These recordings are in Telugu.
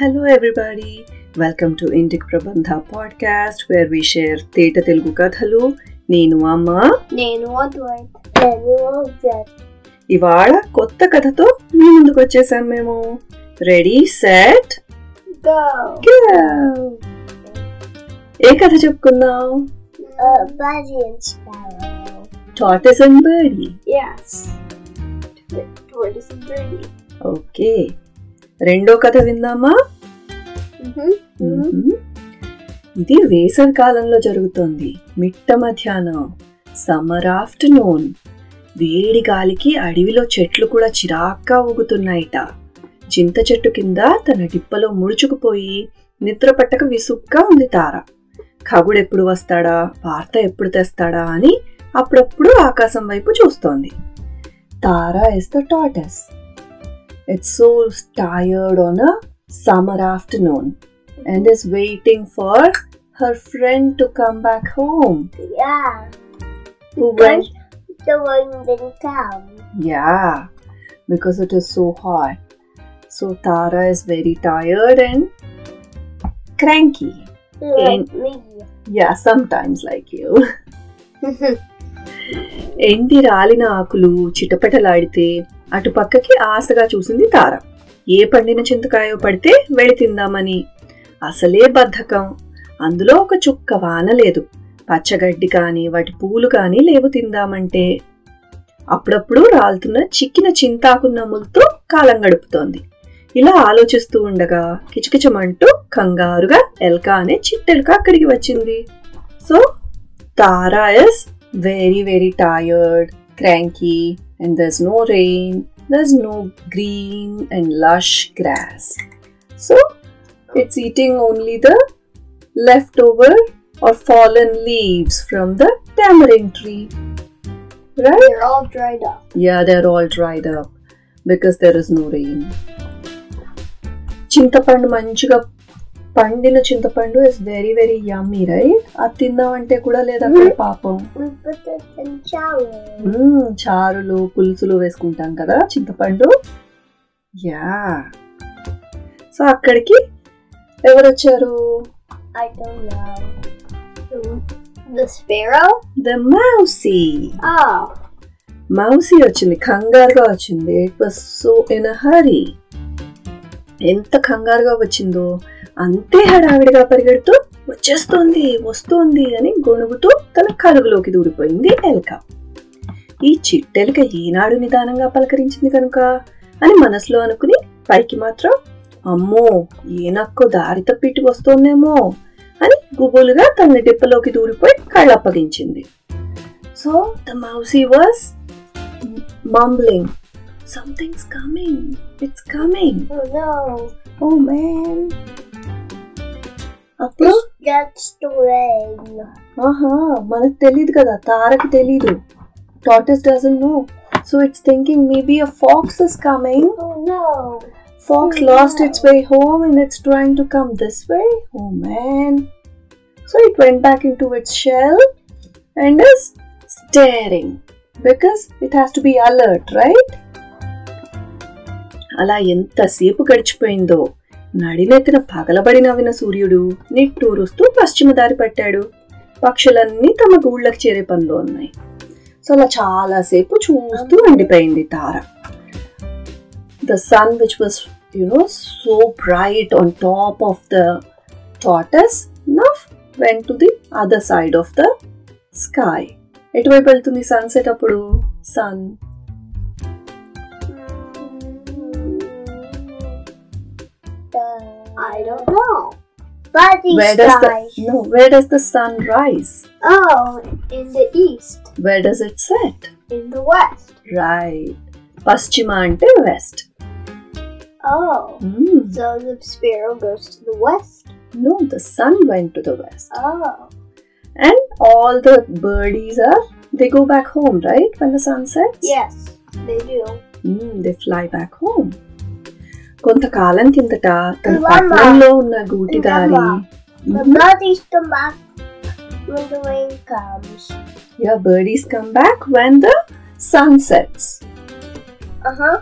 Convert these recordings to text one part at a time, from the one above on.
హలో ఎవ్రీబాడి వెల్కమ్ టు ఇంటికి ప్రబంధ పాడ్కాస్ట్ వేర్ వి షేర్ తేట తెలుగు కథలు నేను అమ్మ నేను ఇవాళ కొత్త కథతో మీ ముందుకు వచ్చేసాం మేము. రెడీ సెట్ ఏ కథ చెప్పుకుందాం? టాటిస్ అండ్ బర్డీ ఓకే రెండో కథ విందామా. ఇది వేసవి కాలంలో జరుగుతోంది. మిట్ట మధ్యాహ్నం. Summer afternoon. వేడి గాలికి అడవిలో చెట్లు కూడా చిరాగ్గా ఊగుతున్నాయిట. చింత చెట్టు కింద తన డిప్పలో ముడుచుకుపోయి నిద్ర పట్టక విసుగ్గా ఉంది తార. ఖగుడెప్పుడు వస్తాడా? వార్త ఎప్పుడు తెస్తాడా? అని అప్పుడప్పుడు ఆకాశం వైపు చూస్తోంది. Tara is the tortoise It's so tired on a summer afternoon and is waiting for her friend to come back home. yeah Who went? the one didn't come Yeah, because it is so hot. So Tara is very tired and cranky. like me Yeah, sometimes like you. ఎండి రాలిన ఆకులు చిటపటలాడితే అటు పక్కకి ఆశగా చూసింది తార. ఏ పండిన చింతకాయో పడితే వెళ్ళి తిందామని. అసలే బద్ధకం. అందులో ఒక చుక్క వాన లేదు. పచ్చగడ్డి కానీ వాటి పూలు కానీ లేవు తిందామంటే. అప్పుడప్పుడు రాలుతున్న చిక్కిన చింతాకున్నములతో కాలం గడుపుతోంది. ఇలా ఆలోచిస్తూ ఉండగా కిచకిచమంటూ కంగారుగా ఎల్క అనే చిట్టెలుక అక్కడికి వచ్చింది. So Tara is very very tired cranky. and there's no rain there's no green and lush grass so it's eating only the leftover or fallen leaves from the tamarind tree right they're all dried up yeah they're all dried up because there is no rain చింతపండు మంచిగా పండిన చింతపండు is very very yummy right అది తిందామంటే కూడా లేదు అక్కడ పాపం. మ్మ్, చారులు పులుసులు వేసుకుంటాం కదా చింతపండు. యా సో అక్కడికి ఎవరు వచ్చారు? I don't know. The sparrow? The mousey oh. Mousey వచ్చింది కంగారుగా వచ్చింది. It was so in a hurry ఎంత కంగారుగా వచ్చిందో. అంతే హడావిడిగా పరిగెడుతూ వచ్చేస్తోంది వస్తోంది అని గొణుగుతూ తన కలుగులోకి దూరిపోయింది ఎలక ఈ చిట్టెలక ఈనాడు నిదానంగా పలకరించింది కనుక అని మనసులో అనుకుని పైకి మాత్రం అమ్మో ఏనక్కో దారి తప్పిటి వస్తోందేమో అని గుబులుగా తన డిప్పలోకి దూరిపోయి కళ్ళప్పగించింది so the mousey was coming. It's coming. oh no Oh man. అప్పుడు that's the rain ఆహా మనకు తెలియదు కదా తారకి తెలీదు tattoos doesn't know so it's thinking maybe a fox is coming oh no Fox lost its way home and it's trying to come this way. Oh man. So it went back into its shell and is staring because it has to be alert, right? అలా ఎంతసేపు గడిచిపోయిందో నడినెత్తిన పగలబడి నవ్విన సూర్యుడు నిట్టూరుస్తూ పశ్చిమ దారి పట్టాడు. పక్షులన్నీ తమ గూళ్ళకి చేరే పనిలో ఉన్నాయి. సో అలా చాలాసేపు చూస్తూ ఉండిపోయింది Tara. The sun which was you know so bright on top of the tortoise enough when to the other side of the the ఎటువైపు వెళ్తుంది సన్సెట్ అప్పుడు? Sun I don't know. Fuzzy where does the, no, where does the sun rise? Oh, in the east. Where does it set? In the west. Right. Paschima ante west. Oh. Mm. So the sparrow goes to the west? No, the sun went to the west. Oh. And all the birdies are they go back home, right? When the sun sets? Yes, they do. Mm, they fly back home. కొంతకాలం కిందట తన Mama. పట్నంలో ఉన్న గూటిదారి The birdies come back when the rain comes. Yeah birdies come back when the sun sets Uh huh.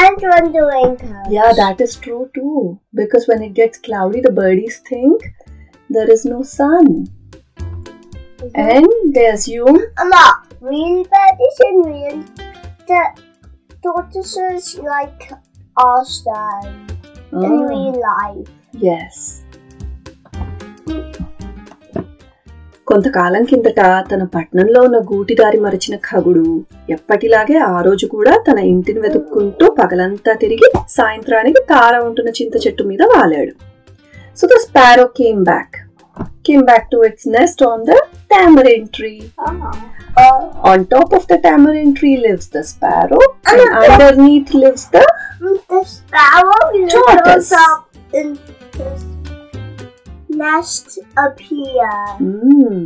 And when the rain comes. Yeah, that is true too. Because when it gets cloudy, the birdies think there is no sun. And they assume, Amma, real birdies and real the tortoises like our sun in "Ah, real life. yes. కొంతకాలం కిందట తన పట్నంలో ఉన్న గూటిదారి మరచిన ఖగుడు ఎప్పటిలాగే ఆ రోజు కూడా తన ఇంటిని వెతుక్కుంటూ పగలంతా తిరిగి సాయంత్రానికి తార ఉంటున్న చింత చెట్టు మీద వాలాడు so the sparrow came back came back to its nest on the tree Oh. On top of the tamarind tree lives the sparrow and underneath lives the The sparrow Tortoise. up in his nest up here. Hmm.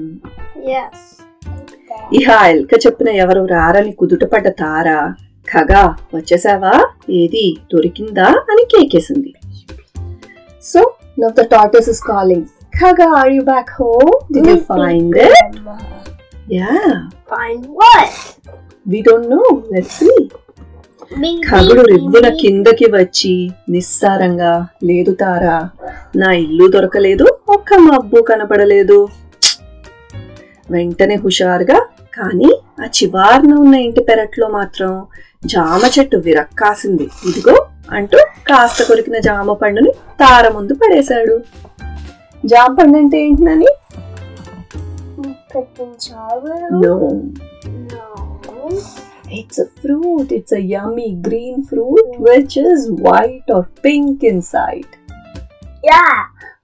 Yes. ఇహ ఎల్క చెప్పిన ఎవరు రారని కుదుటపడ్డ తార ఖగా వచ్చేసావా ఏది దొరికిందా అని కేకేసింది so now the tortoise is calling Khaga are you back home did you find it yeah Find what? Don't know let's see Maybe. ఖగుడు రివ్వున కిందకి వచ్చి నిస్సారంగా లేదు తారా నా ఇల్లు దొరకలేదు ఒక్క మబ్బు కనపడలేదు. వెంటనే హుషారుగా కానీ ఆ చివార్న ఉన్న ఇంటి పెరట్లో మాత్రం జామ చెట్టు విరక్కాసింది. ఇదిగో అంటూ కాస్త కొరికిన జామ పండుని తార ముందు పడేశాడు. జామ పండు అంటే ఏంటని Put in sorrow? No No. It's a fruit. It's a yummy green fruit which is white or pink inside. Yeah.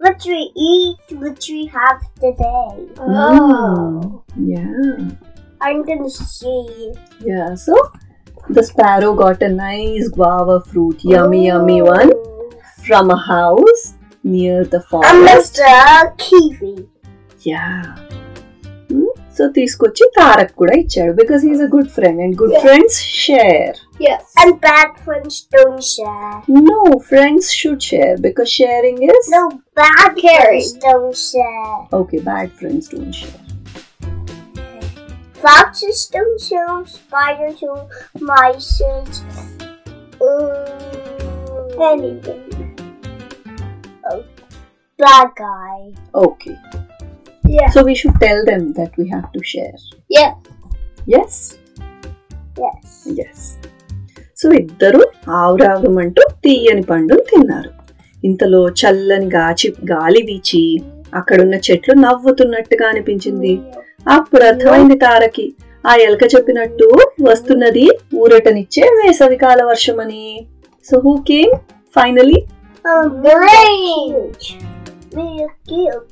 What we eat, what we have today. Mm. Yeah. I'm gonna see. Yeah. So the sparrow got a nice guava fruit, yummy, yummy one, from a house near the forest. And. Mr. Kiwi. Yeah. Hmm? So తీసుకొచ్చి తారక్ కూడా ఇచ్చాడు because he's a good friend and good Yeah. Friends share Yes. And bad friends don't share. No friends should share because sharing is No, bad friends don't share. Okay bad friends don't share Foxes don't share. Spiders don't. Mice. Um, anything. Oh, bad guy. Okay. Yeah. So we should tell them that we have to share. Yeah. Yes? Yes. Yes. So ఇద్దరు ఆవురావురమంటూ తీయని పండును తిన్నారు ఇంతలో చల్లని గాచి గాలి వీచి అక్కడున్న చెట్లు నవ్వుతున్నట్టుగా అనిపించింది అప్పుడు అర్థమైంది తారకి ఆ ఎలక చెప్పినట్టు వస్తున్నది ఊరటనిచ్చే వేసవికాల వర్షమని so who came finally Oh, great. Real cute.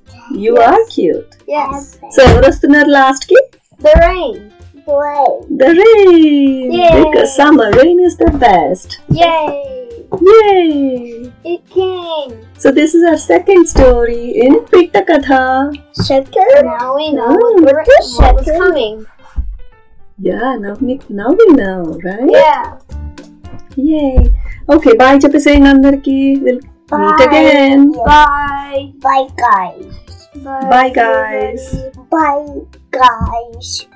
You are cute Yes. So ఎవరు వస్తున్నారు లాస్ట్ కి The rain. The rain. The rain! Yay. Because summer rain is the best. Yay. Yay! It came. So this is our second story in Pitta Katha. Second. Now we know Mm, what, what the what was coming. Yeah, now we, now we know, right? Yeah. Yay! Okay, bye చెప్పేసేయండి అందరికి. We'll meet again. Bye. Bye, guys. Bye, guys. Bye, guys.